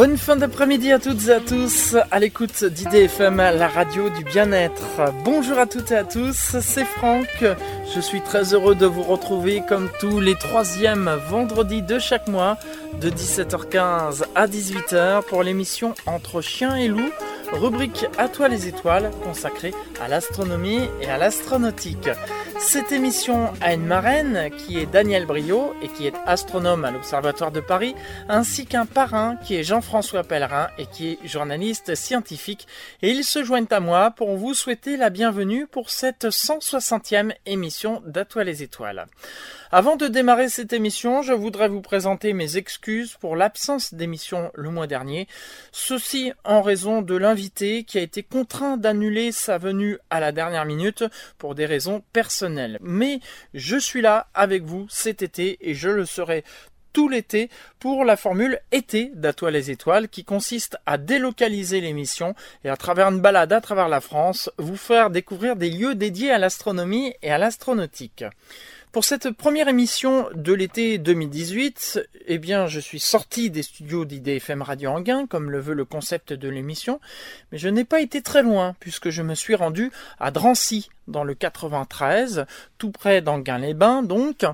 Bonne fin d'après-midi à toutes et à tous, à l'écoute d'IDFM, la radio du bien-être. Bonjour à toutes et à tous, c'est Franck. Je suis très heureux de vous retrouver comme tous les troisièmes vendredis de chaque mois, de 17h15 à 18h pour l'émission Entre chiens et loups rubrique À toi les étoiles consacrée à l'astronomie et à l'astronautique. Cette émission a une marraine qui est Daniel Brio et qui est astronome à l'Observatoire de Paris, ainsi qu'un parrain qui est Jean-François Pellerin et qui est journaliste scientifique. Et ils se joignent à moi pour vous souhaiter la bienvenue pour cette 160e émission d'À toi les étoiles. Avant de démarrer cette émission, je voudrais vous présenter mes excuses pour l'absence d'émission le mois dernier. Ceci en raison de qui a été contraint d'annuler sa venue à la dernière minute pour des raisons personnelles. Mais je suis là avec vous cet été et je le serai tout l'été pour la formule été d'Atoile les étoiles qui consiste à délocaliser l'émission et à travers une balade à travers la France vous faire découvrir des lieux dédiés à l'astronomie et à l'astronautique. Pour cette première émission de l'été 2018, eh bien, je suis sorti des studios d'IDFM Radio Anguin, comme le veut le concept de l'émission, mais je n'ai pas été très loin, puisque je me suis rendu à Drancy, dans le 93, tout près d'Anguin-les-Bains, donc,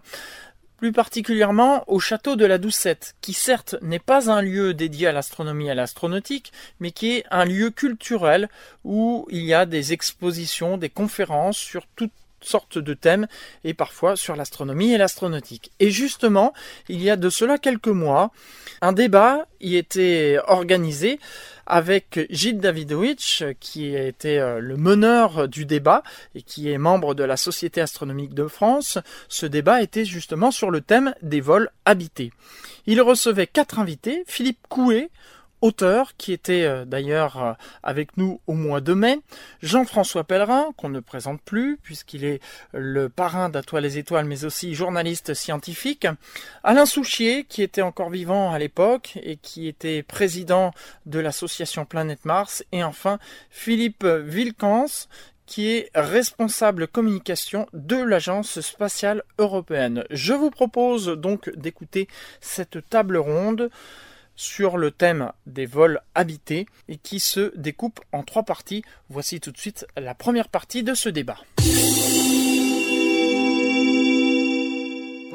plus particulièrement au château de la Doucette, qui certes n'est pas un lieu dédié à l'astronomie et à l'astronautique, mais qui est un lieu culturel où il y a des expositions, des conférences sur toutes sortes de thèmes et parfois sur l'astronomie et l'astronautique. Et justement, il y a de cela quelques mois, un débat y était organisé avec Gilles Davidovich, qui été euh, le meneur du débat et qui est membre de la Société astronomique de France. Ce débat était justement sur le thème des vols habités. Il recevait quatre invités, Philippe Coué, auteur qui était euh, d'ailleurs euh, avec nous au mois de mai, Jean-François Pellerin, qu'on ne présente plus puisqu'il est le parrain d'Atoile les étoiles mais aussi journaliste scientifique, Alain Souchier qui était encore vivant à l'époque et qui était président de l'association Planète Mars. Et enfin Philippe Vilcans qui est responsable communication de l'Agence spatiale européenne. Je vous propose donc d'écouter cette table ronde sur le thème des vols habités et qui se découpe en trois parties. Voici tout de suite la première partie de ce débat.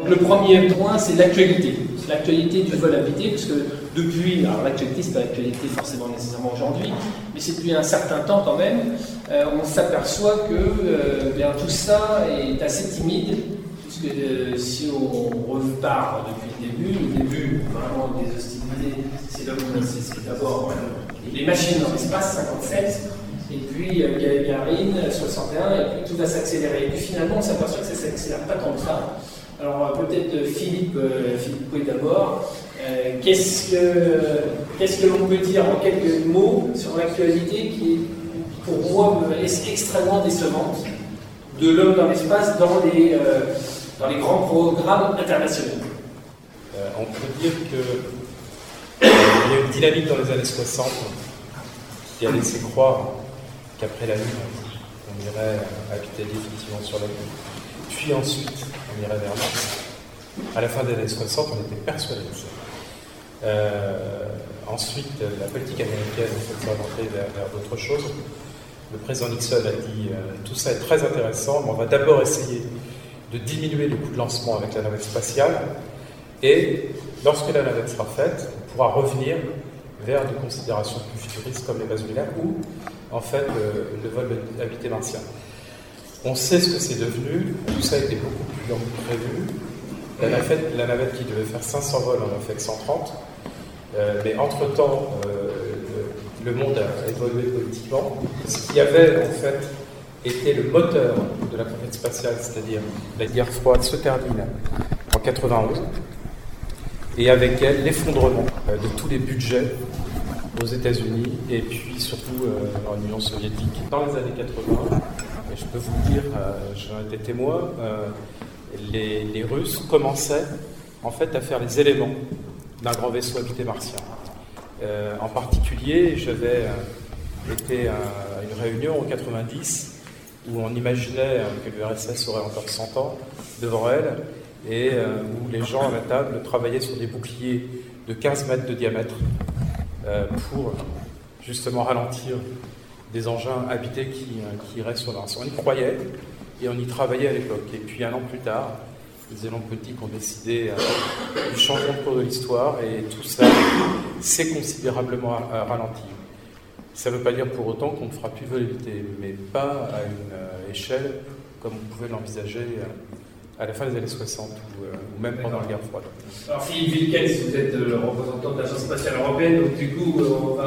Le premier point, c'est l'actualité. L'actualité du vol habité, puisque depuis, alors l'actualité, c'est pas l'actualité forcément nécessairement aujourd'hui, mais c'est depuis un certain temps quand même, euh, on s'aperçoit que euh, bien, tout ça est assez timide, puisque euh, si on repart depuis le début, le début vraiment des hostilités, c'est d'abord les machines dans l'espace, 57, et puis euh, Gagarine, 61, et puis tout va s'accélérer. Et puis finalement, on s'aperçoit que ça ne s'accélère pas tant que ça. Alors peut-être euh, Philippe, euh, Philippe d'abord. qu'est-ce que l'on peut dire en quelques mots sur l'actualité qui pour moi est extrêmement décevante de l'homme dans l'espace dans les, dans les grands programmes internationaux On peut dire que il y a une dynamique dans les années 60 qui a laissé croire qu'après la Lune, on irait habiter définitivement sur la Lune. Puis ensuite, on irait vers Mars. À la fin des années 60, on était persuadé de ça. Euh, ensuite, la politique américaine s'est orientée vers, vers d'autres choses. Le président Nixon a dit euh, tout ça est très intéressant, mais on va d'abord essayer de diminuer le coût de lancement avec la navette spatiale. Et lorsque la navette sera faite, pourra revenir vers des considérations plus futuristes comme les bases lunaires ou en fait le, vol habité martien. On sait ce que c'est devenu, tout ça a été beaucoup plus long que prévu. La navette, la navette qui devait faire 500 vols en a fait que 130, euh, mais entre-temps, euh, le, monde a évolué politiquement. Ce qui avait en fait été le moteur de la conquête spatiale, c'est-à-dire la guerre froide, se termine en 91 et avec elle l'effondrement euh, de tous les budgets aux États-Unis et puis surtout euh, en Union soviétique. Dans les années 80, et je peux vous dire, euh, j'en étais témoin, les, les, Russes commençaient en fait à faire les éléments d'un grand vaisseau habité martien. en particulier, j'avais été à une réunion en 90 où on imaginait que l'URSS aurait encore 100 ans devant elle et euh, où les gens à la table travaillaient sur des boucliers de 15 mètres de diamètre pour justement ralentir des engins habités qui, qui restent sur Mars. On y croyait et on y travaillait à l'époque. Et puis un an plus tard, les élans politiques ont décidé du changement de cours de l'histoire et tout ça s'est considérablement ralenti. Ça ne veut pas dire pour autant qu'on ne fera plus voler mais pas à une échelle comme vous pouvez l'envisager à la fin des années 60 euh, ou, même pendant la guerre froide. Alors Philippe Wilkens, vous êtes le représentant de l'Agence spatiale européenne, donc du coup, euh, on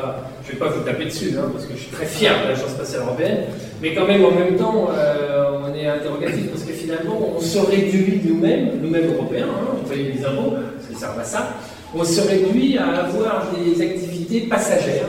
je ne vais pas vous taper dessus, hein, parce que je suis très fier de l'Agence spatiale européenne, mais quand même en même temps, euh, on est interrogatif parce que finalement, on se réduit nous-mêmes, nous-mêmes européens, hein, on paye les impôts, ça sert à ça, on se réduit à avoir des activités passagères.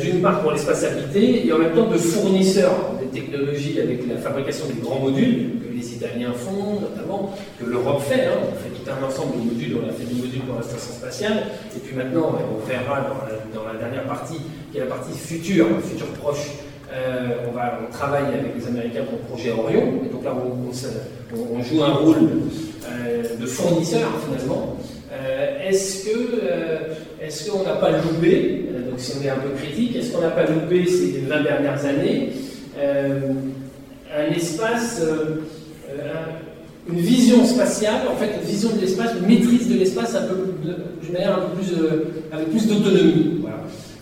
D'une part pour l'espace habité et en même temps de fournisseurs des technologies avec la fabrication des grands modules, les Italiens font, notamment, que l'Europe fait. Hein. On fait tout un ensemble de modules, on a fait des modules pour la station spatiale, et puis maintenant, on verra dans la, dernière partie, qui est la partie future, future proche, euh, on, va, on travaille avec les Américains pour le projet Orion, et donc là, on, joue un rôle euh, de fournisseur, finalement. Euh, est-ce que est-ce qu'on n'a pas loupé, donc si on est un peu critique, est-ce qu'on n'a pas loupé ces 20 dernières années un espace euh, une vision spatiale, en fait, une vision de l'espace, une maîtrise de l'espace un peu d'une manière un peu plus, euh, avec plus d'autonomie.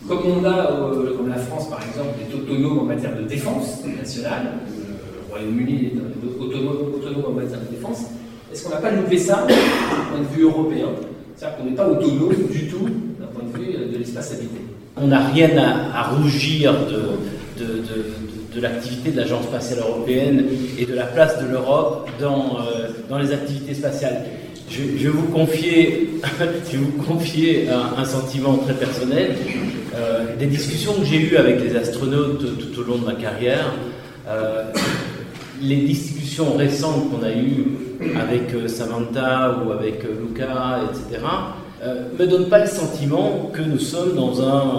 Comme on a, euh, comme la France par exemple, est autonome en matière de défense nationale, le Royaume-Uni est autonome, autonome en matière de défense, est-ce qu'on n'a pas loupé ça d'un point de vue européen? C'est-à-dire qu'on n'est pas autonome du tout d'un point de vue de l'espace habité. On n'a rien à, rougir de, l'activité de l'Agence spatiale européenne et de la place de l'Europe dans, euh, les activités spatiales. Je, vais vous confier, je vous confier un, sentiment très personnel. Euh, des discussions que j'ai eues avec les astronautes tout au long de ma carrière, euh, les discussions récentes qu'on a eues avec Samantha ou avec Luca, etc., ne me donnent pas le sentiment que nous sommes dans un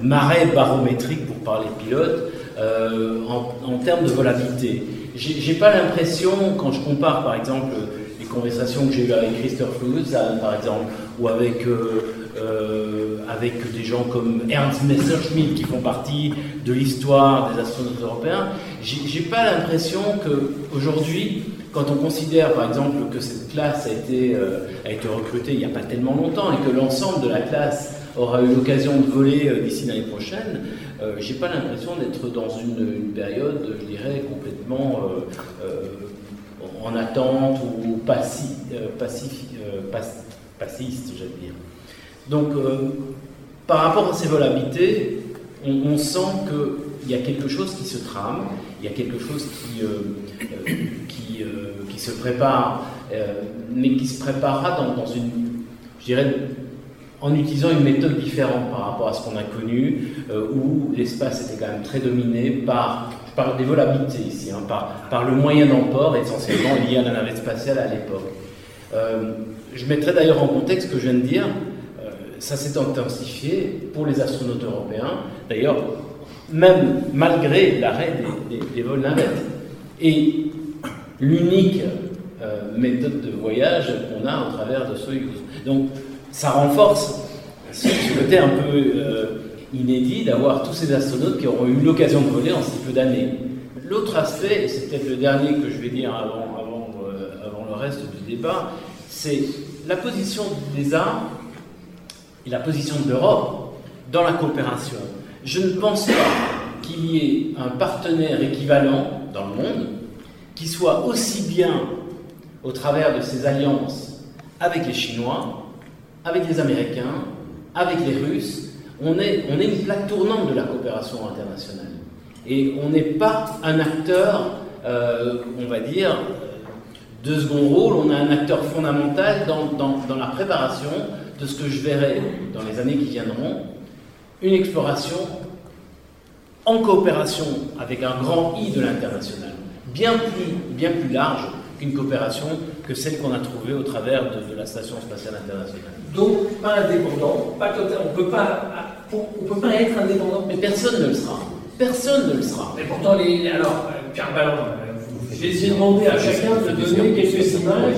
marais barométrique, pour parler pilote, euh, en, termes de volabilité. J'ai pas l'impression, quand je compare par exemple les conversations que j'ai eues avec Christophe Luzan, par exemple, ou avec, euh, euh, avec des gens comme Ernst Messerschmitt qui font partie de l'histoire des astronautes européens, j'ai pas l'impression qu'aujourd'hui, quand on considère par exemple que cette classe a été, a été recrutée il n'y a pas tellement longtemps et que l'ensemble de la classe aura eu l'occasion de voler d'ici l'année prochaine, euh, j'ai pas l'impression d'être dans une, période, je dirais, complètement euh, euh, en attente ou passi, passiste, j'allais dire. Donc, par rapport à ces volabilités, on, sent qu'il y a quelque chose qui se trame, il y a quelque chose qui, qui, qui, se prépare, mais qui se préparera dans, une, je dirais, en utilisant une méthode différente par rapport à ce qu'on a connu, euh, où l'espace était quand même très dominé par, je parle des volabilités ici, hein, par, par, le moyen d'emport essentiellement lié à la navette spatiale à l'époque. Euh, je mettrai d'ailleurs en contexte ce que je viens de dire, euh, ça s'est intensifié pour les astronautes européens, d'ailleurs, même malgré l'arrêt des, vols navettes. Et l'unique méthode de voyage qu'on a au travers de Soyuz. Donc, ça renforce ce côté un peu euh, inédit d'avoir tous ces astronautes qui auront eu l'occasion de voler en si peu d'années. L'autre aspect, et c'est peut-être le dernier que je vais dire avant, avant, euh, le reste du débat, c'est la position des arts et la position de l'Europe dans la coopération. Je ne pense pas qu'il y ait un partenaire équivalent dans le monde qui soit aussi bien au travers de ses alliances avec les Chinois avec les Américains, avec les Russes, on est, on est une plaque tournante de la coopération internationale. Et on n'est pas un acteur, euh, on va dire, de second rôle, on a un acteur fondamental dans, dans, dans, la préparation de ce que je verrai dans les années qui viendront, une exploration en coopération avec un grand I de l'international, bien plus, bien plus large qu'une coopération que celle qu'on a trouvée au travers de, de la Station spatiale internationale. Donc, pas indépendant, pas total, on peut pas, on peut pas être indépendant. Mais personne ne le sera. Personne ne le sera. Mais pourtant, les, alors, euh, Pierre Ballon, euh, j'ai demandé à chacun de donner quelques images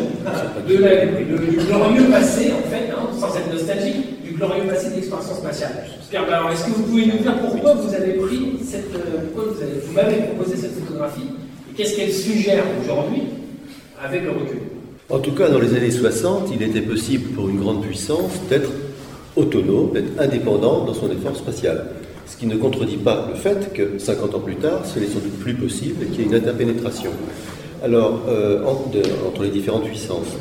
de la, du glorieux passé, en fait, hein, sans être nostalgique, du glorieux passé d'exploration spatiale. Pierre est-ce que vous pouvez nous dire pourquoi vous avez pris cette, pourquoi vous, proposé cette photographie et qu'est-ce qu'elle suggère aujourd'hui avec le recul? En tout cas, dans les années 60, il était possible pour une grande puissance d'être autonome, d'être indépendant dans son effort spatial. Ce qui ne contredit pas le fait que 50 ans plus tard, ce n'est sans doute plus possible qu'il y ait une interpénétration. Alors, euh, entre les différentes puissances.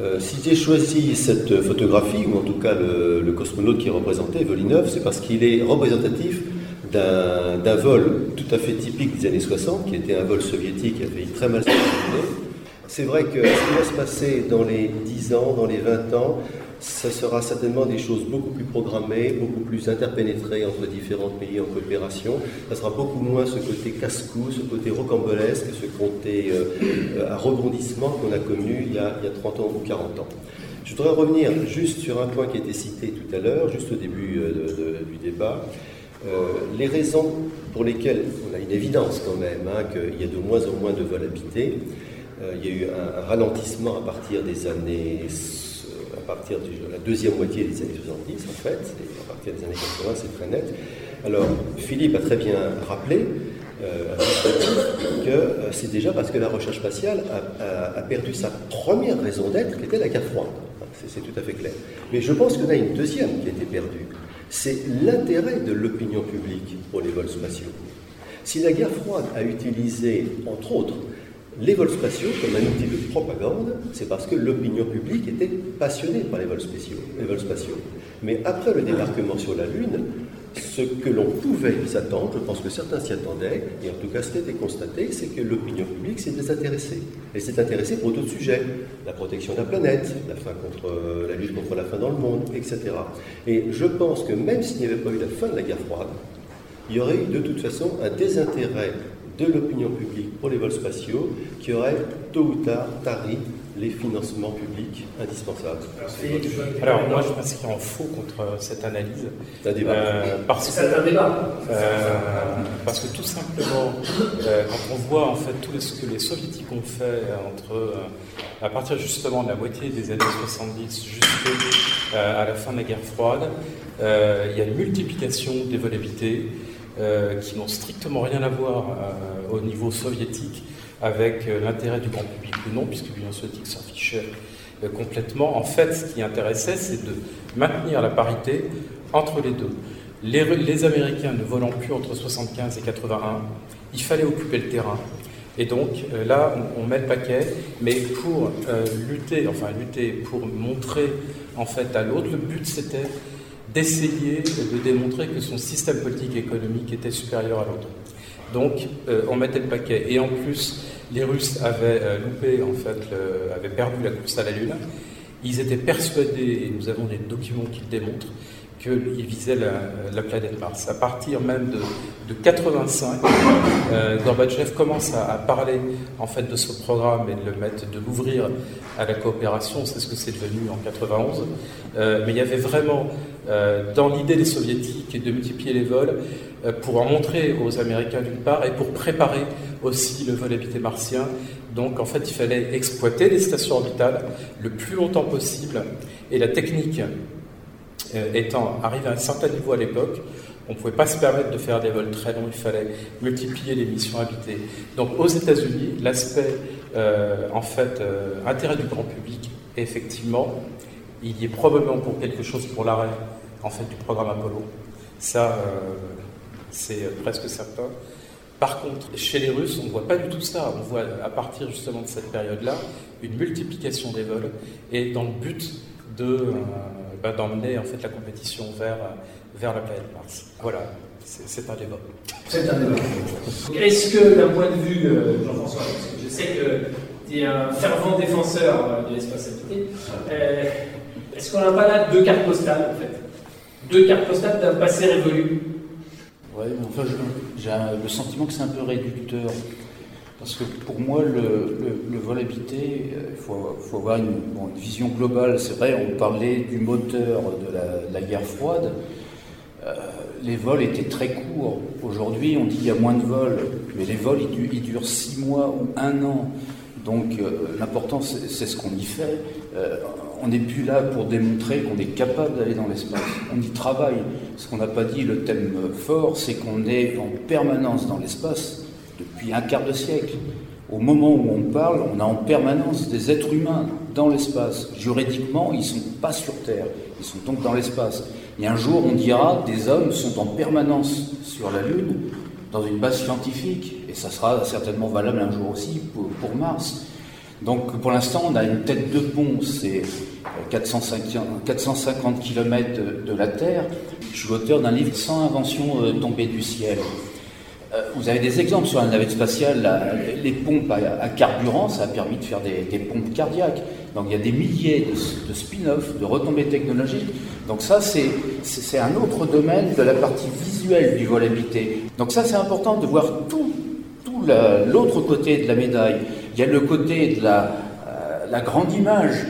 Euh, si j'ai choisi cette photographie, ou en tout cas le, cosmonaute qui est représenté, Volinov, c'est parce qu'il est représentatif d'un vol tout à fait typique des années 60, qui était un vol soviétique qui a failli très mal se C'est vrai que ce qui va se passer dans les 10 ans, dans les 20 ans, ça sera certainement des choses beaucoup plus programmées, beaucoup plus interpénétrées entre différents pays en coopération. Ça sera beaucoup moins ce côté casse-cou, ce côté rocambolesque, ce côté euh, à rebondissement qu'on a connu il y a, 30 ans ou 40 ans. Je voudrais revenir juste sur un point qui a été cité tout à l'heure, juste au début euh, du débat. Euh, les raisons pour lesquelles, on a une évidence quand même, hein, qu'il y a de moins en moins de vols habités. il y a eu un, ralentissement à partir des années partir de la deuxième moitié des années 70, en fait, et à partir des années 80, c'est très net. Alors, Philippe a très bien rappelé euh, que euh, c'est déjà parce que la recherche spatiale a, perdu sa première raison d'être, qui était la guerre froide. C'est tout à fait clair. Mais je pense qu'on a une deuxième qui a été perdue. C'est l'intérêt de l'opinion publique pour les vols spatiaux. Si la guerre froide a utilisé, entre autres, les vols spatiaux comme un outil de propagande, c'est parce que l'opinion publique était passionnée par les vols, spatiaux, les vols spatiaux. Mais après le débarquement sur la Lune, ce que l'on pouvait s'attendre, je pense que certains s'y attendaient, et en tout cas été constaté, c'est que l'opinion publique s'est désintéressée. Elle s'est intéressée pour d'autres sujets, la protection de la planète, la, fin contre, la lutte contre la faim dans le monde, etc. Et je pense que même s'il n'y avait pas eu la fin de la guerre froide, il y aurait eu de toute façon un désintérêt de l'opinion publique pour les vols spatiaux qui aurait tôt ou tard tari les financements publics indispensables. Alors moi je pense qu'il y a en faux contre cette analyse. C'est un débat. Euh, parce c'est un débat. Euh, parce que tout simplement, euh, quand on voit en fait tout ce que les soviétiques ont fait entre à partir justement de la moitié des années 70 jusqu'à la fin de la guerre froide, il y a une multiplication des vols habités. Euh, qui n'ont strictement rien à voir euh, au niveau soviétique avec euh, l'intérêt du grand public ou non, puisque l'Union soviétique s'en fichait complètement. En fait, ce qui intéressait, c'est de maintenir la parité entre les deux. Les, Américains ne volant plus entre 75 et 81, il fallait occuper le terrain. Et donc là, on, met le paquet, mais pour lutter, enfin lutter, pour montrer en fait à l'autre, le but c'était d'essayer de démontrer que son système politique et économique était supérieur à l'autre. Donc, euh, on mettait le paquet. Et en plus, les Russes avaient euh, loupé, en fait, avaient perdu la course à la Lune. Ils étaient persuadés, et nous avons des documents qui le démontrent, qu'ils visaient la, planète Mars. À partir même de, de 85, euh, Gorbatchev commence à, parler en fait de ce programme et de le mettre, de l'ouvrir à la coopération. C'est ce que c'est devenu en 91. Euh, mais il y avait vraiment euh, dans l'idée des soviétiques de multiplier les vols euh, pour en montrer aux Américains d'une part et pour préparer aussi le vol habité martien. Donc en fait, il fallait exploiter les stations orbitales le plus longtemps possible et la technique étant arrivée à un certain niveau à l'époque, on ne pouvait pas se permettre de faire des vols très longs, il fallait multiplier les missions habitées. Donc aux États-Unis, l'aspect euh, en fait euh, intérêt du grand public, effectivement, il y est probablement pour quelque chose pour l'arrêt en fait du programme Apollo. Ça, c'est presque certain. Par contre, chez les Russes, on ne voit pas du tout ça. On voit à partir justement de cette période-là une multiplication des vols et dans le but de bah, d'emmener en fait la compétition vers, vers la planète Mars. Voilà, c'est un débat. C'est un débat. Est-ce que d'un point de vue, euh, Jean-François, je sais que tu es un fervent défenseur euh, de l'espace habité, euh, est-ce qu'on n'a pas là deux cartes postales en fait? Deux cartes postales d'un passé révolu Oui, enfin, j'ai le sentiment que c'est un peu réducteur. Parce que pour moi, le, vol habité, euh, il faut, avoir une, vision globale. C'est vrai, on parlait du moteur de la, guerre froide. Euh, les vols étaient très courts. Aujourd'hui, on dit qu'il y a moins de vols, mais les vols, ils, durent six mois ou un an. Donc, euh, l'important, c'est ce qu'on y fait. on n'est plus là pour démontrer qu'on est capable d'aller dans l'espace. On y travaille. Ce qu'on n'a pas dit, le thème fort, c'est qu'on est en permanence dans l'espace depuis un quart de siècle. Au moment où on parle, on a en permanence des êtres humains dans l'espace. Juridiquement, ils ne sont pas sur Terre, ils sont donc dans l'espace. Et un jour, on dira, des hommes sont en permanence sur la Lune, dans une base scientifique, et ça sera certainement valable un jour aussi pour, Mars. Donc pour l'instant, on a une tête de pont, c'est 450, km de, la Terre. Je suis l'auteur d'un livre sans invention euh, tombée du ciel. Euh, vous avez des exemples sur la navette spatiale, les pompes à, carburant, ça a permis de faire des, pompes cardiaques. Donc il y a des milliers de, spin-offs, de retombées technologiques. Donc ça, c'est un autre domaine de la partie visuelle du vol habité. Donc ça, c'est important de voir tout, tout l'autre côté de la médaille. Il y a le côté de la, euh, la grande image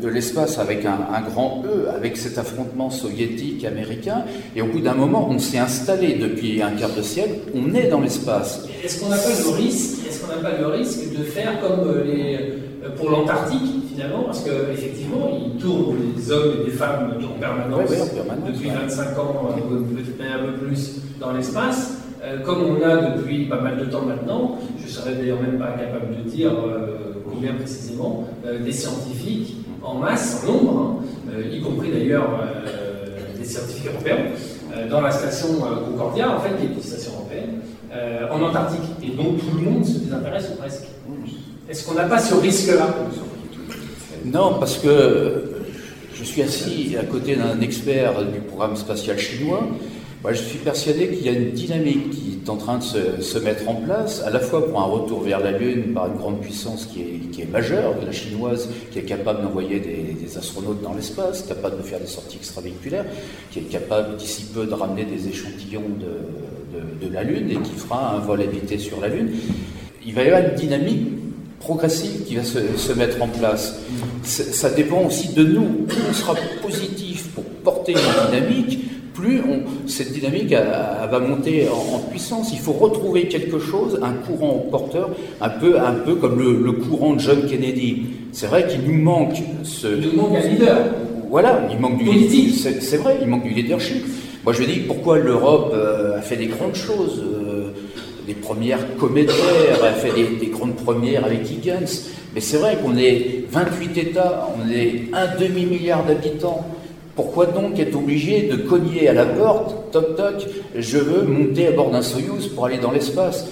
de l'espace avec un, grand E, avec cet affrontement soviétique-américain, et au bout d'un moment, on s'est installé depuis un quart de siècle, on est dans l'espace. Est-ce qu'on n'a pas le risque, est-ce qu'on n'a pas le risque de faire comme euh, les, euh, pour l'Antarctique finalement, parce qu'effectivement, ils tournent, les hommes et les femmes tournent en permanence, depuis 25 ans, peut-être un peu plus dans l'espace. Euh, comme on a depuis pas mal de temps maintenant, je ne serais d'ailleurs même pas capable de dire combien précisément, des scientifiques en masse, en nombre, hein, euh, y compris d'ailleurs euh, des scientifiques européens, euh, dans la station Concordia, en fait, qui est une station européenne, en Antarctique. Et donc tout le monde se désintéresse ou presque. Est-ce qu'on n'a pas ce risque-là? Non, parce que je suis assis à côté d'un expert du programme spatial chinois je suis persuadé qu'il y a une dynamique qui est en train de se, mettre en place, à la fois pour un retour vers la Lune par une grande puissance qui est, qui est la chinoise, qui est capable d'envoyer des, astronautes dans l'espace, capable de faire des sorties extravéhiculaires, qui est capable d'ici peu de ramener des échantillons de, la Lune et qui fera un vol habité sur la Lune. Il va y avoir une dynamique progressive qui va se, mettre en place. Ça dépend aussi de nous. On sera positif pour porter une dynamique, plus cette dynamique va monter en, puissance. Il faut retrouver quelque chose, un courant porteur, un peu, un peu comme le, courant de John Kennedy. C'est vrai qu'il nous manque ce. Il nous manque un leader. Voilà, il manque du leadership. C'est vrai, il manque du leadership. Moi, je me dis pourquoi l'Europe euh, a fait des grandes choses. Euh, les premières cométaires, a fait des, des, grandes premières avec Higgins. Mais c'est vrai qu'on est 28 États, on est un demi-milliard d'habitants. Pourquoi donc être obligé de cogner à la porte, toc toc, je veux monter à bord d'un Soyuz pour aller dans l'espace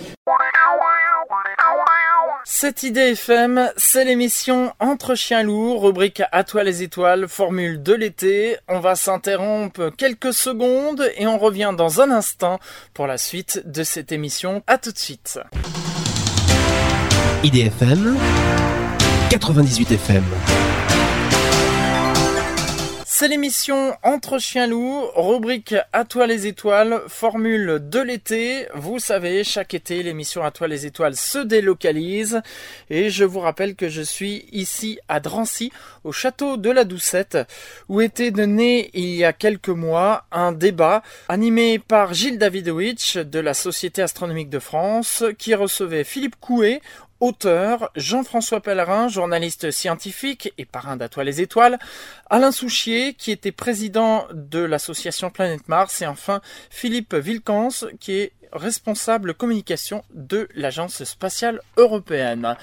cette idée FM, c'est l'émission Entre chiens lourds, rubrique À toi les étoiles, formule de l'été. On va s'interrompre quelques secondes et on revient dans un instant pour la suite de cette émission. À tout de suite. IDFM 98 FM c'est l'émission Entre chiens loups, rubrique À toi les étoiles, formule de l'été. Vous savez, chaque été, l'émission À toi les étoiles se délocalise. Et je vous rappelle que je suis ici à Drancy, au château de la Doucette, où était né il y a quelques mois un débat animé par Gilles Davidowitch de la Société astronomique de France, qui recevait Philippe Couet, auteur, Jean-François Pellerin, journaliste scientifique et parrain d'Atoile les Étoiles, Alain Souchier, qui était président de l'association Planète Mars, et enfin Philippe Vilcans, qui est responsable communication de l'Agence spatiale européenne.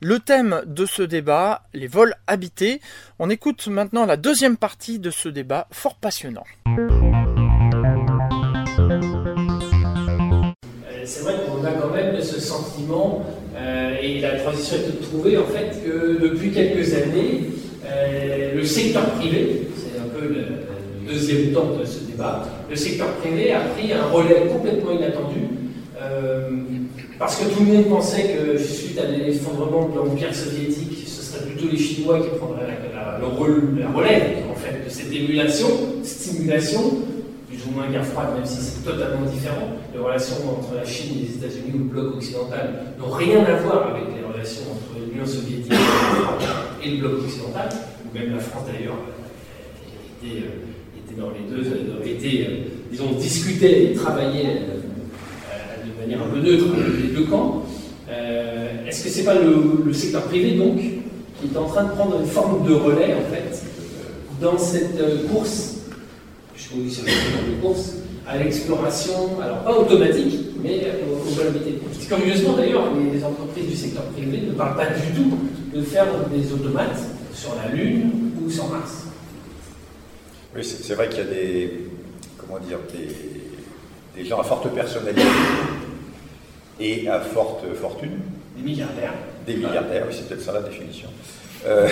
Le thème de ce débat, les vols habités. On écoute maintenant la deuxième partie de ce débat fort passionnant. Euh, c'est vrai qu'on a quand même ce sentiment euh, et la transition est de trouver en fait que depuis quelques années, euh, le secteur privé, c'est un peu le, deuxième temps de ce débat, le secteur privé a pris un relais complètement inattendu. Euh, parce que tout le monde pensait que suite à l'effondrement de l'Empire soviétique, ce serait plutôt les Chinois qui prendraient la, la relève en fait, de cette émulation, stimulation plus ou moins guerre froide, même si c'est totalement différent. Les relations entre la Chine et les États-Unis ou le bloc occidental n'ont rien à voir avec les relations entre l'Union soviétique et le bloc occidental, ou même la France d'ailleurs était, euh, dans les deux, euh, était, euh, disons, discutait et travaillait de manière un peu neutre les deux camps. Est-ce que c'est pas le, secteur privé donc qui est en train de prendre une forme de relais, en fait, dans cette euh, course, puisque oui, c'est une course, à l'exploration, alors pas automatique, mais aux, aux volabilités. Curieusement d'ailleurs, les entreprises du secteur privé ne parlent pas du tout de faire des automates sur la Lune ou sur Mars. Oui, c'est c'est vrai qu'il y a des, comment dire, des, des gens à forte personnalité et à forte fortune, Des milliardaires. des milliardaires, oui, c'est peut-être ça la définition, euh,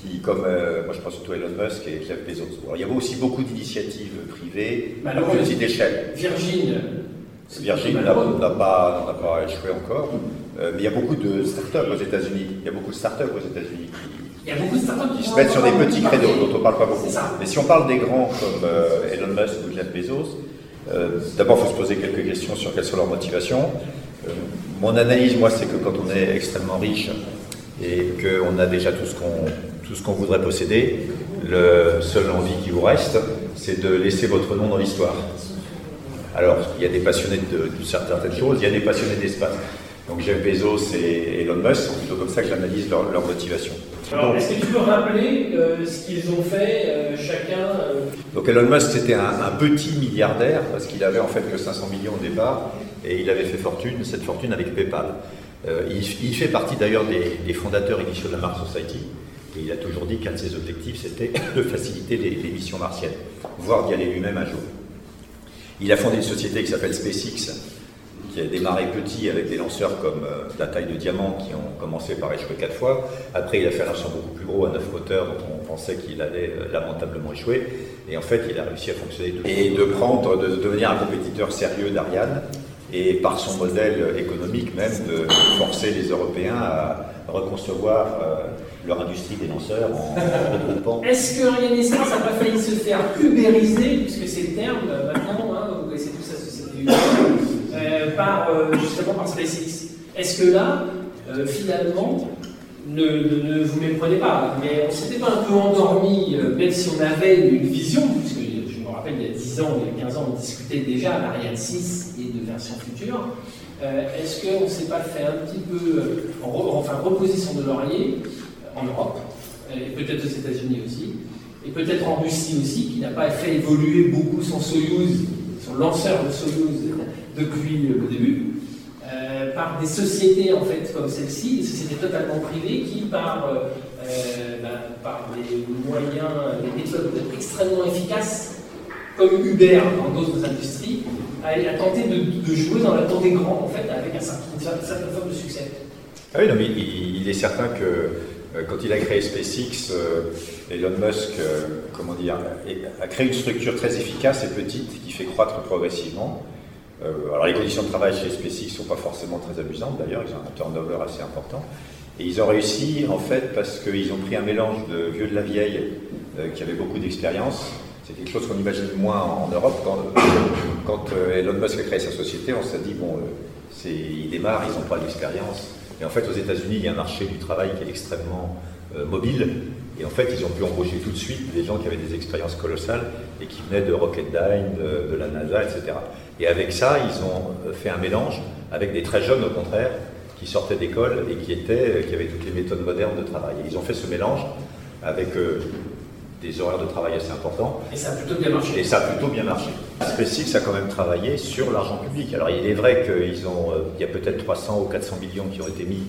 qui, comme euh, moi je pense surtout à Elon Musk et Jeff Bezos. Alors, il y a aussi beaucoup d'initiatives privées à petite échelle. Virgin. Virgin n'a pas, pas échoué encore, euh, mais il y a beaucoup de start-up aux États-Unis. Il y a beaucoup de start-up aux États-Unis qui, Il y a beaucoup de startups qui qui se mettent sur des petits créneaux dont on ne parle pas beaucoup. Mais si on parle des grands comme euh, Elon Musk ou Jeff Bezos, euh, d'abord il faut se poser quelques questions sur quelles sont leurs motivations. Euh, mon analyse, moi, c'est que quand on est extrêmement riche et qu'on a déjà tout ce qu'on tout ce qu'on voudrait posséder, le seule envie qui vous reste, c'est de laisser votre nom dans l'histoire. Alors, il y a des passionnés de, de certaines choses, il y a des passionnés d'espace. Donc Jeff Bezos et Elon Musk, c'est plutôt comme ça que j'analyse leur, leur motivation. Alors, est-ce que tu peux rappeler euh, ce qu'ils ont fait euh, chacun euh, Donc Elon Musk, c'était un, un petit milliardaire, parce qu'il avait en fait que 500 millions au départ, et il avait fait fortune, cette fortune avec PayPal. Il, il fait partie d'ailleurs des, des fondateurs initiaux de la Mars Society, et il a toujours dit qu'un de ses objectifs, c'était de faciliter les, missions martiennes, voire d'y aller lui-même un jour. Il a fondé une société qui s'appelle SpaceX, qui a démarré petit avec des lanceurs comme euh, la taille de diamant qui ont commencé par échouer quatre fois. Après, il a fait un lanceur beaucoup plus gros à neuf moteurs dont on pensait qu'il allait euh, lamentablement échouer. Et en fait, il a réussi à fonctionner de- et de prendre, de devenir un compétiteur sérieux d'Ariane et par son modèle économique même de forcer les Européens à reconcevoir euh, leur industrie des lanceurs en, regroupant. Est-ce que Espace n'a pas failli se faire ubériser, puisque c'est le terme euh, maintenant, vous connaissez tous la société Uber, euh, par, euh, justement par SpaceX. Est-ce que là, euh, finalement, ne, ne, vous méprenez pas, mais on s'était pas un peu endormi, même si on avait une vision, puisque je me rappelle, il y a 10 ans, il y a 15 ans, on discutait déjà d'Ariane 6 et de versions futures. Est-ce qu'on ne s'est pas fait un petit peu, enfin, reposer son de laurier en Europe, et peut-être aux États-Unis aussi, et peut-être en Russie aussi, qui n'a pas fait évoluer beaucoup son Soyouz, son lanceur de Soyouz depuis le début, euh, par des sociétés en fait comme celle-ci, des sociétés totalement privées qui, par, euh, euh, ben, par des moyens, des méthodes extrêmement efficaces, comme Uber dans d'autres industries, a, tenté de, jouer dans la des grands en fait, avec un certain, une certaine forme de succès. Ah oui, non, mais il, est certain que quand il a créé SpaceX, euh, Elon Musk, euh, comment dire, a créé une structure très efficace et petite qui fait croître progressivement. Euh, alors les conditions de travail chez SpaceX ne sont pas forcément très amusantes d'ailleurs, ils ont un turnover assez important. Et ils ont réussi en fait parce qu'ils ont pris un mélange de vieux de la vieille euh, qui avaient beaucoup d'expérience. C'est quelque chose qu'on imagine moins en, Europe. Quand, euh, Elon Musk a créé sa société, on s'est dit, bon, euh, ils démarrent, ils n'ont pas d'expérience. Et en fait, aux États-Unis, il y a un marché du travail qui est extrêmement euh, mobile. Et en fait, ils ont pu embaucher tout de suite des gens qui avaient des expériences colossales et qui venaient de Rocketdyne, de, la NASA, etc. Et avec ça, ils ont euh, fait un mélange avec des très jeunes, au contraire, qui sortaient d'école et euh, qui avaient toutes les méthodes modernes de travail. Et ils ont fait ce mélange avec des horaires de travail assez importants Et ça a plutôt bien marché. et ça a plutôt bien marché. SpaceX a quand même travaillé sur l'argent public. Alors il est vrai qu'il y a peut-être 300 ou 400 millions qui ont été mis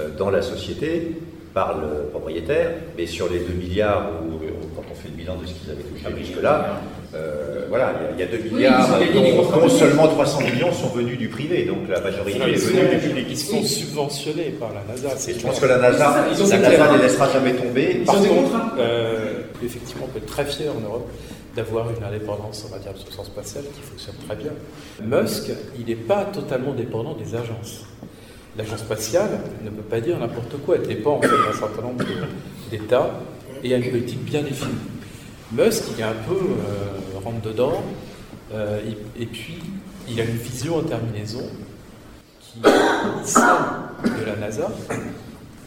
euh, dans la société par le propriétaire, mais sur les 2 milliards, ou euh, quand on fait le bilan de ce qu'ils avaient touché jusque-là, euh, voilà, il y a- il y, a 2 Oui, milliards, ont des dont, dont seulement 300 millions sont venus du privé, donc la majorité est venue du public. ils sont subventionnés par la NASA. Et je pense que la Oui, NASA, ils ont la NASA ne les laissera jamais tomber. Ils Par ont des contre, contrats. euh, effectivement, on peut être très fier en Europe d'avoir une indépendance en matière de sciences spatiale qui fonctionne très bien. Musk, il n'est pas totalement dépendant des agences. L'agence spatiale ne peut pas dire n'importe quoi. Elle dépend en fait d'un certain nombre d'États et a une politique bien définie. Musk, il est un peu euh, rentre dedans, euh, et puis il a une vision en terminaison qui ni celle de la NASA,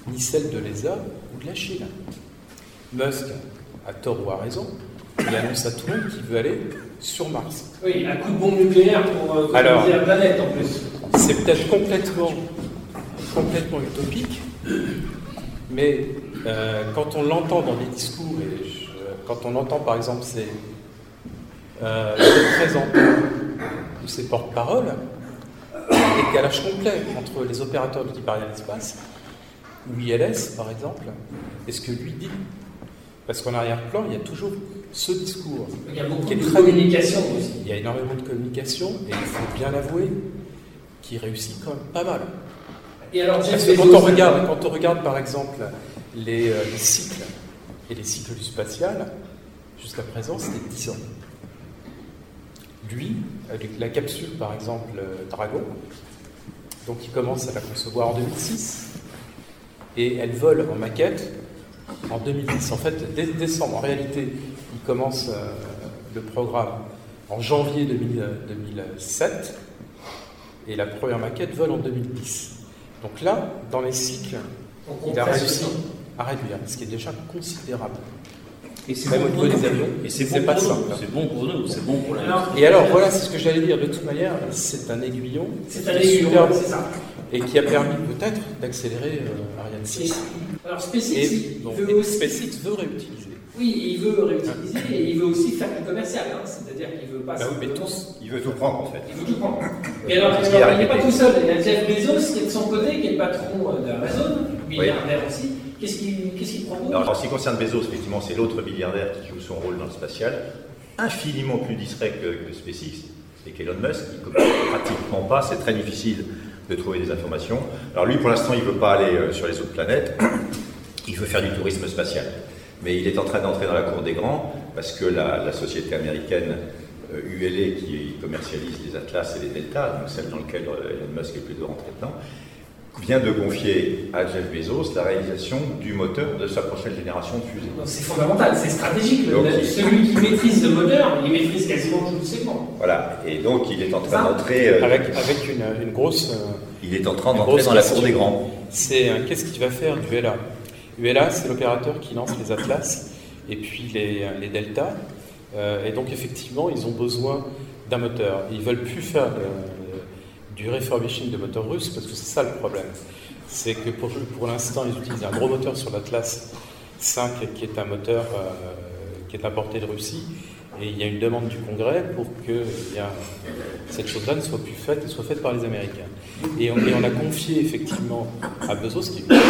ni celle de l'ESA ou de la Chine. Musk, à tort ou à raison, il annonce à tout le monde qu'il veut aller sur Mars. Oui, un coup de bombe nucléaire pour euh, Alors. la planète en plus. C'est peut-être complètement, complètement utopique, Mais euh, quand on l'entend dans des discours, et je- quand on entend par exemple ses, euh, représentants ou ses porte-paroles, un décalage complet entre les opérateurs du type Ariane Espace ou ILS par exemple, et ce que lui dit. Parce qu'en arrière-plan, il y a toujours ce discours. Il y a beaucoup Qui est de très- communication aussi. Il y a énormément de communication, et il faut bien l'avouer, qui réussit quand même pas mal. Et alors, Parce que quand on regarde, quand on regarde par exemple les, euh, les cycles et les cycles du spatial, jusqu'à présent c'était 10 ans. Lui, avec la capsule par exemple euh, Dragon, donc il commence à la concevoir en 2006 et elle vole en maquette en 2010. En fait, dès décembre, en réalité, il commence euh, le programme en janvier 2000, euh, 2007 et la première maquette vole en 2010. Donc là, dans les cycles, on il a réussi à réduire, ce qui est déjà considérable. Et c'est Même bon au pour niveau nous. des avions, Et c'est bon pas simple. C'est bon pour nous, c'est bon pour la Alors, Et alors, voilà, c'est ce que j'allais dire. De toute manière, c'est un aiguillon C'est un qui est aiguillon, c'est ça. et qui a permis peut-être d'accélérer euh, Ariane Et- 6. Alors, SpaceX, veut et aussi SpaceX veut réutiliser. Oui, il veut réutiliser et il veut aussi faire du commercial, hein. c'est-à-dire qu'il veut pas. Bah oui, mais simplement- tous. Il veut tout prendre en fait. Il veut tout prendre. Et alors, il n'est pas tout seul. Il y a Jeff Bezos qui est de son côté, qui est le patron euh, d'Amazon, milliardaire aussi. Qu'est-ce qu'il propose Alors, en ce qui concerne Bezos, effectivement, c'est l'autre milliardaire qui joue son rôle dans le spatial, infiniment plus discret que, SpaceX et qu'Elon Musk, qui ne communique pratiquement pas, c'est très difficile de trouver des informations. Alors lui, pour l'instant, il ne veut pas aller euh, sur les autres planètes, il veut faire du tourisme spatial. Mais il est en train d'entrer dans la cour des grands, parce que la, la société américaine euh, ULA, qui commercialise les Atlas et les Delta, donc celle dans laquelle euh, Elon Musk est plutôt rentré dedans, vient de confier à Jeff Bezos la réalisation du moteur de sa prochaine génération de fusées. Donc, C'est fondamental, c'est stratégique. Donc, il- celui qui maîtrise le moteur, il maîtrise quasiment tout le segment. Voilà, et donc il est en train d'entrer, euh, Avec, avec une, une grosse. euh, il est en train d'entrer dans la cour des grands. C'est euh, qu'est-ce qu'il va faire du ULA ULA, c'est l'opérateur qui lance les Atlas et puis les, les Delta. Euh, et donc, effectivement, ils ont besoin d'un moteur. Ils veulent plus faire euh, du refurbishing de moteurs russes parce que c'est ça le problème. C'est que pour, l'instant, ils utilisent un gros moteur sur l'Atlas 5 qui est un moteur euh, qui est importé de Russie. Et il y a une demande du Congrès pour que eh cette chose-là ne soit plus faite soit faite par les Américains. Et on, a confié effectivement à Bezos, qui est une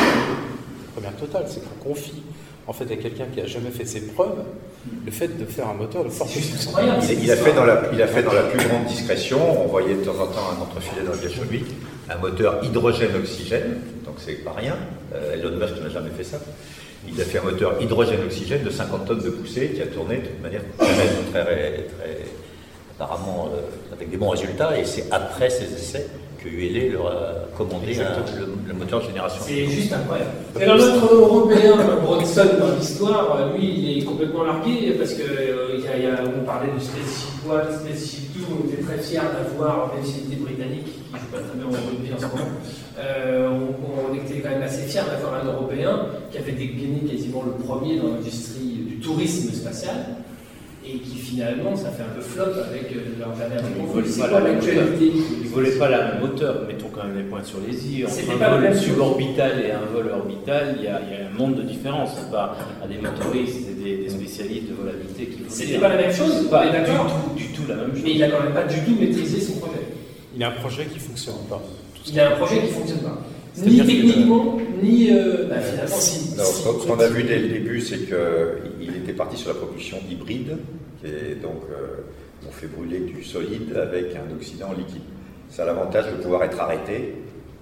première totale, c'est qu'on confie en fait à quelqu'un qui n'a jamais fait ses preuves le fait de faire un moteur de forte puissance. Incroyable. Il, il a fait dans la, il a fait dans la plus grande discrétion, on voyait de temps en temps un entrefilet dans l'aviation 8, un moteur hydrogène-oxygène, donc c'est pas rien, Euh, Elon Musk n'a jamais fait ça. Il a fait un moteur hydrogène-oxygène de 50 tonnes de poussée qui a tourné de manière très, très, très, apparemment euh, avec des bons résultats, et c'est après ces essais que ULA leur a commandé un- le, le moteur de génération. C'est juste incroyable. Et alors notre Européen, Bronson, dans l'histoire, lui, il est complètement largué parce que euh, y a- il y a- on parlait de Spaceship One, Spaceship Two, on était très fiers d'avoir, même si britannique, qui ne joue pas très bien au rugby en ce moment, euh, on, on était quand même assez fiers d'avoir un Européen qui avait dégainé quasiment le premier dans l'industrie du tourisme spatial. Et qui finalement, ça fait un peu flop avec euh, leur dernière volent C'est pas quoi la même l'actualité Ils volaient pas la même hauteur, mettons quand même les points sur les i. C'était Entre pas un vol suborbital et un vol orbital, il y, a, il y a un monde de différence. C'est pas à des motoristes et des, des spécialistes de volabilité qui C'était pas la même chose, pas du tout, du tout la même chose. Mais il a quand même pas du tout maîtrisé son projet. Il a un projet qui ne fonctionne pas. Il a un projet qui ne fonctionne pas. Ni que- techniquement, ni. euh, bah, finalement, si. Alors, si- ce qu'on- ce qu'on a vu dès le début, c'est qu'il était parti sur la propulsion hybride, qui est donc euh, on fait brûler du solide avec un oxydant liquide. Ça a l'avantage de pouvoir être arrêté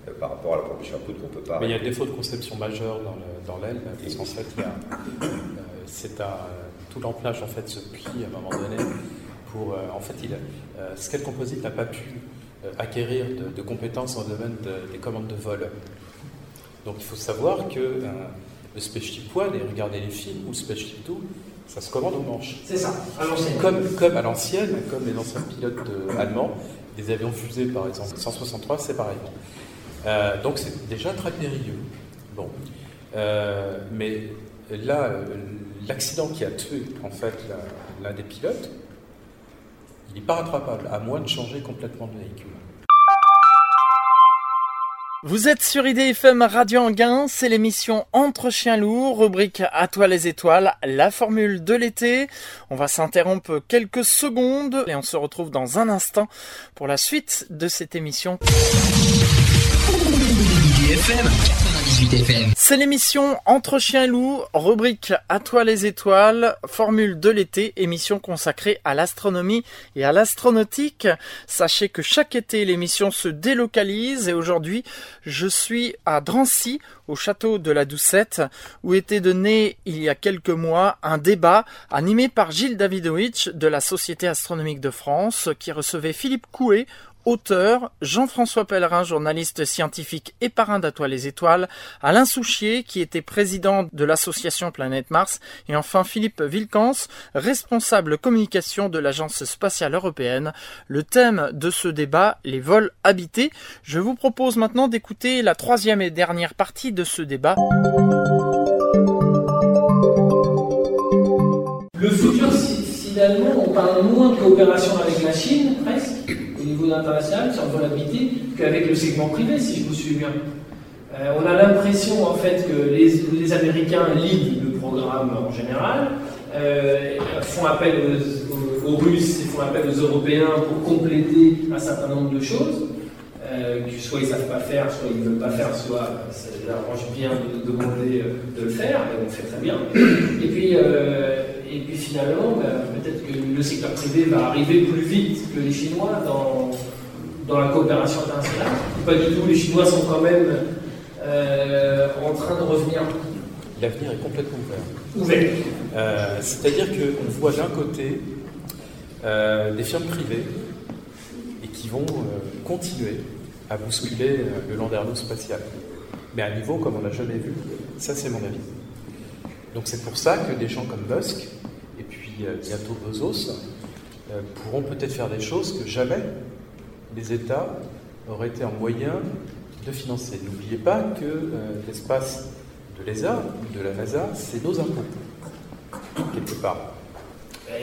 euh, par rapport à la propulsion à poudre qu'on peut pas. Mais il y a le défaut de conception majeur dans le- dans l'aile, parce qu'en fait, il y a, euh, c'est un, tout l'empennage en fait se plie à un moment donné. Pour, euh, en fait, il, euh, Scale Composite n'a pas pu acquérir de, de compétences dans le domaine de- des commandes de vol. Donc, il faut savoir que euh, le Spaceship One, et regardez les films, ou le Spaceship 2, ça se commande au manche. C'est ça, à l'ancienne. Comme, comme à l'ancienne, comme les anciens pilotes euh, allemands, des avions fusées par exemple, 163, c'est pareil. Euh, donc c'est déjà très périlleux. Bon. Euh, mais là, euh, l'accident qui a tué en fait l'un des pilotes, il n'est pas rattrapable, à moins de changer complètement de véhicule. Vous êtes sur IDFM Radio Anguin, c'est l'émission Entre chiens lourds, rubrique À toi les étoiles, la formule de l'été. On va s'interrompre quelques secondes et on se retrouve dans un instant pour la suite de cette émission. C'est l'émission Entre chiens et loups, rubrique À toi les étoiles, formule de l'été, émission consacrée à l'astronomie et à l'astronautique. Sachez que chaque été, l'émission se délocalise et aujourd'hui, je suis à Drancy, au château de la Doucette, où était donné il y a quelques mois un débat animé par Gilles Davidovitch de la Société astronomique de France, qui recevait Philippe Coué, auteur, Jean-François Pellerin, journaliste scientifique et parrain d'Atoile les Étoiles, Alain Souchier, qui était président de l'association Planète Mars, et enfin Philippe Vilcans, responsable communication de l'Agence spatiale européenne. Le thème de ce débat, les vols habités. Je vous propose maintenant d'écouter la troisième et dernière partie de ce débat. Le futur, finalement, on parle moins de coopération avec la Chine, presque niveau international sur le vol habité qu'avec le segment privé, si je vous suis bien. Euh, on a l'impression en fait que les, Américains liguent le programme en général, euh, font appel aux, Russes et font appel aux Européens pour compléter un certain nombre de choses. Euh, que soit ils ne savent pas faire, soit ils ne veulent pas faire, soit ça leur arrange bien de, demander de le faire, et on fait très bien. Et puis, et puis finalement, ben, peut-être que le secteur privé va arriver plus vite que les Chinois dans, dans la coopération internationale. Pas du tout, les Chinois sont quand même euh, en train de revenir. L'avenir est complètement ouvert. Ouvert. Euh, c'est-à-dire qu'on voit d'un côté euh, des firmes privées et qui vont continuer à bousculer le landerneau spatial. Mais à un niveau comme on n'a jamais vu. Ça, c'est mon avis. Donc c'est pour ça que des gens comme Musk et puis euh, bientôt Bezos euh, pourront peut-être faire des choses que jamais les États auraient été en moyen de financer. N'oubliez pas que euh, l'espace de l'ESA, de la NASA, c'est nos impôts, quelque part.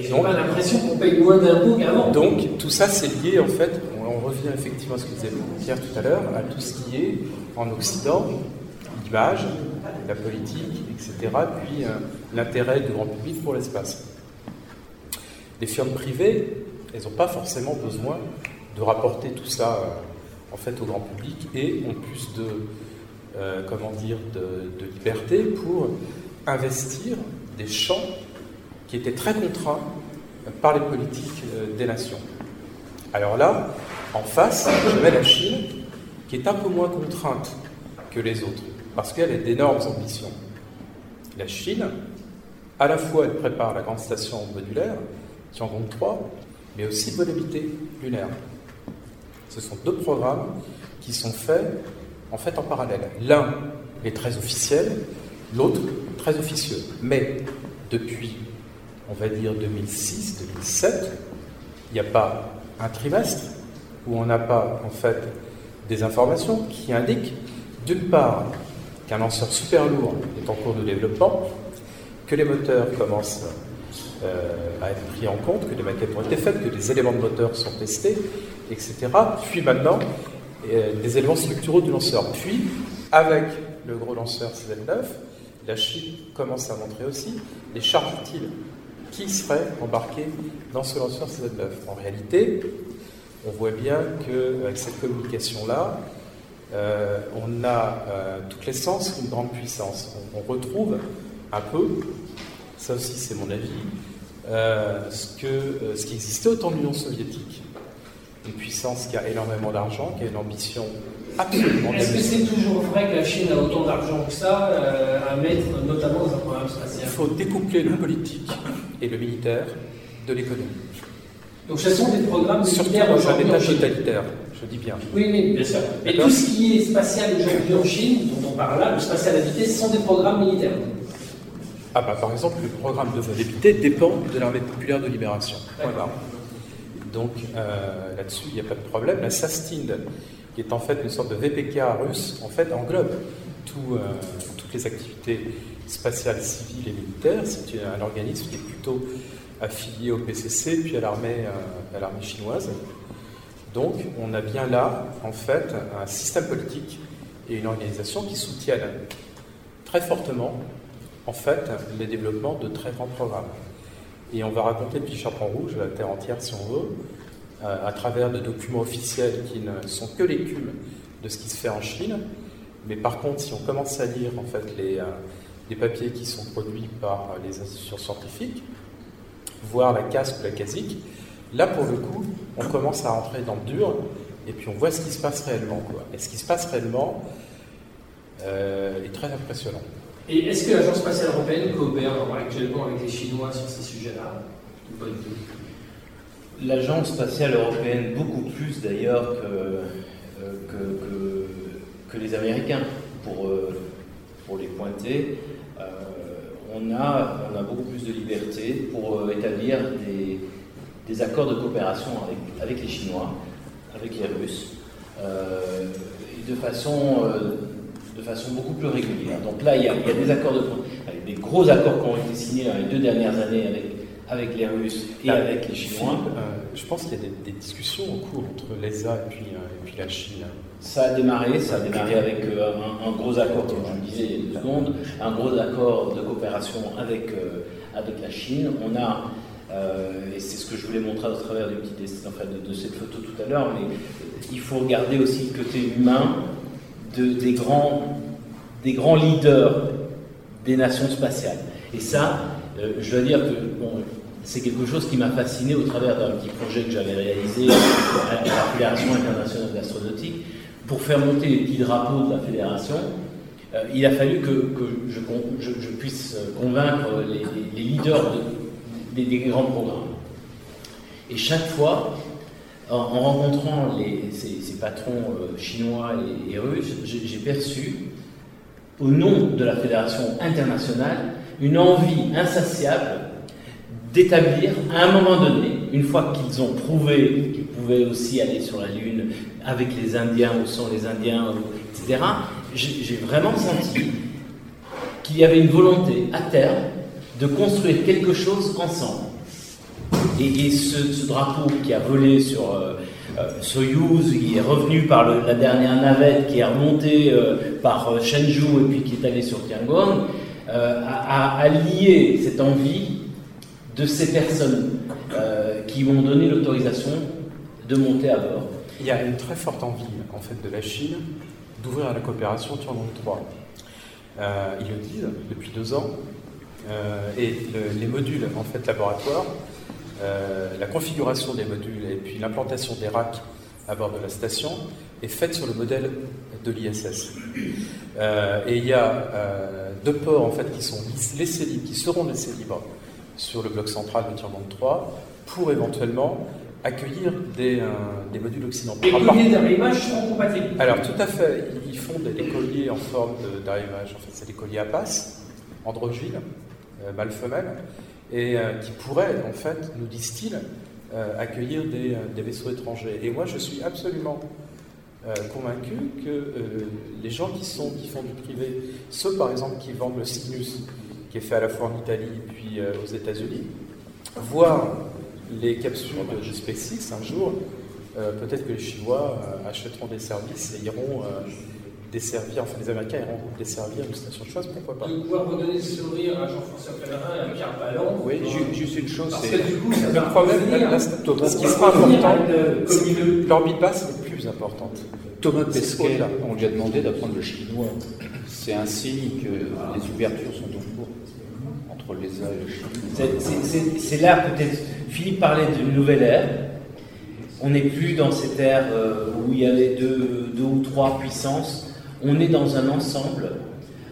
J'ai pas l'impression qu'on paye moins d'impôts qu'avant. Donc tout ça c'est lié en fait, on, revient effectivement à ce que disait Pierre tout à l'heure, à tout ce qui est en Occident, l'image, la politique, etc., puis euh, l'intérêt du grand public pour l'espace. Les firmes privées, elles n'ont pas forcément besoin de rapporter tout ça euh, en fait au grand public et ont plus de, euh, comment dire, de, liberté pour investir des champs qui étaient très contraints par les politiques des nations. Alors là, en face, mets la Chine, qui est un peu moins contrainte que les autres parce qu'elle a d'énormes ambitions. La Chine, à la fois, elle prépare la grande station modulaire, Tiangong 3, mais aussi volabilité lunaire. Ce sont deux programmes qui sont faits en fait en parallèle. L'un est très officiel, l'autre très officieux. Mais depuis, on va dire 2006-2007, il n'y a pas un trimestre où on n'a pas en fait des informations qui indiquent d'une part qu'un lanceur super lourd est en cours de développement, que les moteurs commencent euh, à être pris en compte, que des maquettes ont été faites, que des éléments de moteur sont testés, etc. Puis maintenant, euh, des éléments structuraux du lanceur. Puis, avec le gros lanceur CZ9, la Chine commence à montrer aussi les charges utiles qui seraient embarquées dans ce lanceur CZ9. En réalité, on voit bien qu'avec cette communication-là, euh, on a euh, toutes les sens d'une grande puissance. On, retrouve un peu, ça aussi c'est mon avis, euh, ce, ce qui existait au temps de l'Union soviétique. Une puissance qui a énormément d'argent, qui a une ambition absolument Est-ce que c'est toujours vrai que la Chine a autant d'argent que ça à mettre, notamment dans un programme spatial Il faut découpler le politique et le militaire de l'économie. Donc ce sont des programmes militaires Surtout dans un État totalitaire je dis bien. Oui, oui, bien sûr. Mais tout ce qui est spatial aujourd'hui en Chine, dont on parle là, le spatial habité, ce sont des programmes militaires. Ah bah par exemple, le programme de vol habité dépend de l'armée populaire de libération. Donc euh, là-dessus, il n'y a pas de problème. La SASTIND, est en fait une sorte de VPK russe, en fait englobe euh, toutes les activités spatiales civiles et militaires. C'est un organisme qui est plutôt affilié au PCC, puis à l'armée euh, chinoise. Donc, on a bien là, en fait, un système politique et une organisation qui soutiennent très fortement, en fait, les développements de très grands programmes. Et on va raconter depuis Chaperon Rouge, la Terre entière si on veut, euh, à travers de documents officiels qui ne sont que l'écume de ce qui se fait en Chine. Mais par contre, si on commence à lire en fait les, euh, papiers qui sont produits par les institutions scientifiques, voir la casque ou la casique, là pour le coup, on commence à rentrer dans le dur et puis on voit ce qui se passe réellement. Et ce qui se passe réellement euh, est très impressionnant. Et est-ce que l'Agence spatiale européenne coopère actuellement avec les Chinois sur ces sujets-là L'Agence spatiale européenne, beaucoup plus d'ailleurs que, euh, que, les Américains, pour, euh, pour les pointer. Euh, on, a, on a beaucoup plus de liberté pour établir des, des, accords de coopération avec, avec les Chinois, avec les Russes, et de façon de façon beaucoup plus régulière. Donc là, il y a, des accords de des gros accords qui ont été signés dans les deux dernières années avec, avec les Russes et avec les Chinois. Euh, je pense qu'il y a des, discussions en cours entre l'ESA et puis, euh, et puis la Chine. Ça a démarré, ça a démarré avec euh, un, gros accord, comme je le disais il y a deux secondes, un gros accord de coopération avec, avec la Chine. On a, et c'est ce que je voulais montrer au travers du petit dessin, enfin, de, de cette photo tout à l'heure, mais il faut regarder aussi le côté humain des, grands, des grands leaders des nations spatiales. Et ça, euh, je dois dire que c'est quelque chose qui m'a fasciné au travers d'un petit projet que j'avais réalisé avec la Fédération internationale d'astronautique. Pour faire monter les petits drapeaux de la fédération, euh, il a fallu que, je, puisse convaincre les, leaders des, grands programmes. Et chaque fois, en, rencontrant ces, patrons euh, chinois et, russes, j'ai perçu, au nom de la Fédération internationale, une envie insatiable d'établir, à un moment donné, une fois qu'ils ont prouvé qu'ils pouvaient aussi aller sur la Lune avec les Indiens ou sans les Indiens, etc., j'ai vraiment senti qu'il y avait une volonté à terme de construire quelque chose ensemble. Et, ce, drapeau qui a volé sur euh, euh, Soyuz, qui est revenu par la dernière navette, qui est remonté euh, par Shenzhou et puis qui est allé sur Tiangong, a, lié cette envie de ces personnes qui m'ont donné l'autorisation de monter à bord. Il y a une très forte envie en fait de la Chine d'ouvrir la coopération Tiangong 3. ils le disent depuis deux ans. et les modules en fait laboratoires euh, la configuration des modules et puis l'implantation des racks à bord de la station est faite sur le modèle de l'ISS. Euh, et il y a euh, deux ports en fait qui sont laissés libres, qui seront laissés libres sur le bloc central de Tirmont 3 pour éventuellement accueillir des, des modules occidentaux. Les colliers d'arrivage seront compatibles Alors tout à fait, ils font des, colliers en forme d'arrivage, en fait c'est des colliers à passe, androgynes, mâle-femelle, et euh, qui pourrait, en fait, nous disent-ils, euh, accueillir des, euh, des, vaisseaux étrangers. Et moi, je suis absolument convaincu que les gens qui, sont, qui font du privé, ceux par exemple qui vendent le Cygnus, qui est fait à la fois en Italie puis aux États-Unis, voire les capsules de SpaceX un jour, peut-être que les Chinois achèteront des services et iront desservir, enfin les Américains iront desservir une station de choix, pourquoi pas De pouvoir redonner le sourire à Jean-François Pellerin et à Pierre Ballon. Oui, juste une chose, c'est. que du coup, ça le problème, ce qui sera important, l'orbite basse est plus importante. Thomas Pesquet, on lui a demandé d'apprendre le chinois. C'est un signe que les ouvertures sont en cours entre les et le chinois. C'est là peut-être, Philippe parlait d'une nouvelle ère. On n'est plus dans cette ère euh, où il y avait deux, deux ou trois puissances on est dans un ensemble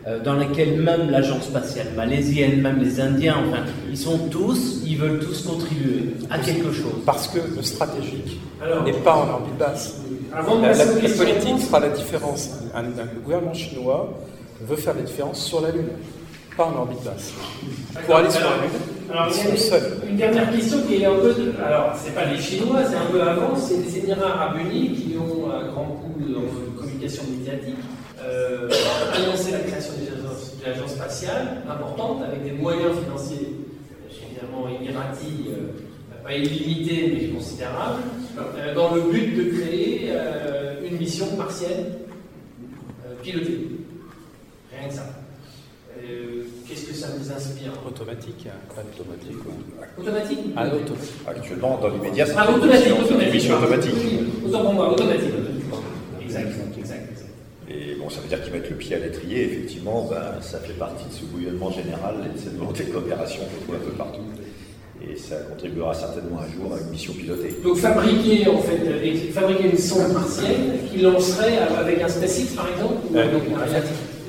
euh, dans lequel même l'agence spatiale malaisienne, même les Indiens, enfin, ils sont tous, ils veulent tous contribuer à quelque chose. Parce que le stratégique n'est pas en orbite basse. la, politique fera la différence. le gouvernement chinois veut faire la différence sur la Lune, pas en orbite basse. Pour aller sur la Lune, ils sont seuls. Une dernière question qui est un peu. De, alors, c'est pas les Chinois, c'est un peu avant, c'est les Émirats Arabes Unis qui ont un grand coup de communication médiatique euh, annoncer la création d'une agence spatiale importante avec des moyens financiers évidemment émiratis, euh, pas illimités mais considérables, euh, dans le but de créer une mission martienne piloté. Rien que ça. Euh, Qu'est-ce que ça vous inspire Automatique, pas automatique. Automatique Ah, automatique. Actuellement, dans l'immédiat, c'est Ah, automatique, c'est automatique. une émission automatique. Autant pour moi, automatique. Exact, exact, exact. Et bon, ça veut dire qu'ils mettent le pied à l'étrier, effectivement, ben, ça fait partie de ce bouillonnement général et de cette volonté de coopération qu'on trouve un peu partout. Et ça contribuera certainement un jour à une mission pilotée. Donc fabriquer en fait, euh, fabriquer une sonde martienne qui lancerait avec un SpaceX par exemple ou Euh, avec donc, un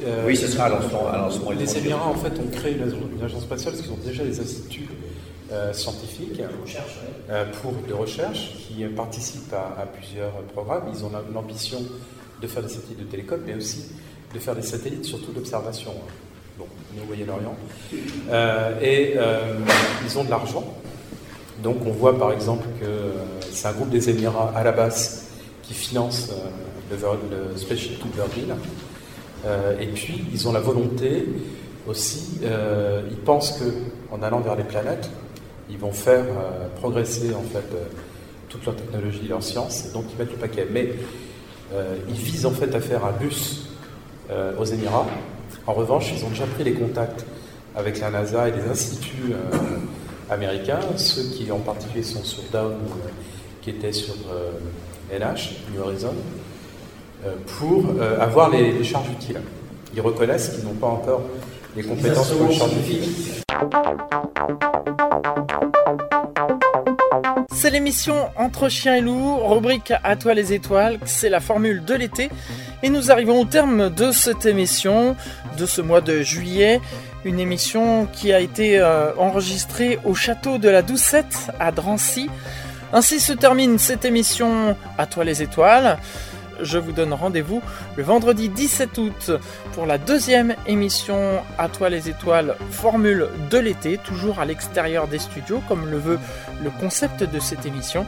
euh, Oui, ce sera un lancement, Les. Émirats, en fait, ont créé une, agence spatiale parce qu'ils ont déjà des instituts euh, scientifiques recherche, ouais. euh, pour de recherche qui participent à, à plusieurs programmes. Ils ont la- l'ambition de faire des satellites de télécom, mais aussi de faire des satellites surtout d'observation. hein. Bon, au Moyen-Orient. Euh, et euh, ils ont de l'argent. Donc on voit par exemple que c'est un groupe des Émirats à la base qui finance euh, le, le Spaceship to Virgin. Euh, et puis ils ont la volonté aussi, euh, ils pensent que en allant vers les planètes, ils vont faire euh, progresser en fait toute leur technologie, leur science, donc ils mettent le paquet. Mais ils visent en fait à faire un bus aux Émirats. En revanche, ils ont déjà pris les contacts avec la NASA et les instituts américains, ceux qui en particulier sont sur Down, qui étaient sur euh, NH, New Horizon, pour euh, avoir les, les charges utiles. Ils reconnaissent qu'ils n'ont pas encore les compétences pour les charges utiles. C'est l'émission Entre chiens et loups, rubrique À toi les étoiles, c'est la formule de l'été. Et nous arrivons au terme de cette émission, de ce mois de juillet. Une émission qui a été euh, enregistrée au château de la Doucette à Drancy. Ainsi se termine cette émission À toi les étoiles. Je vous donne rendez-vous le vendredi 17 août pour la deuxième émission À toi les étoiles, formule de l'été, toujours à l'extérieur des studios, comme le veut le concept de cette émission.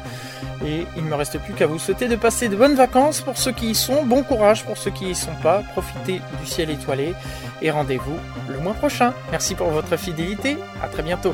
Et il ne me reste plus qu'à vous souhaiter de passer de bonnes vacances pour ceux qui y sont, bon courage pour ceux qui y sont pas, profitez du ciel étoilé et rendez-vous le mois prochain. Merci pour votre fidélité, à très bientôt.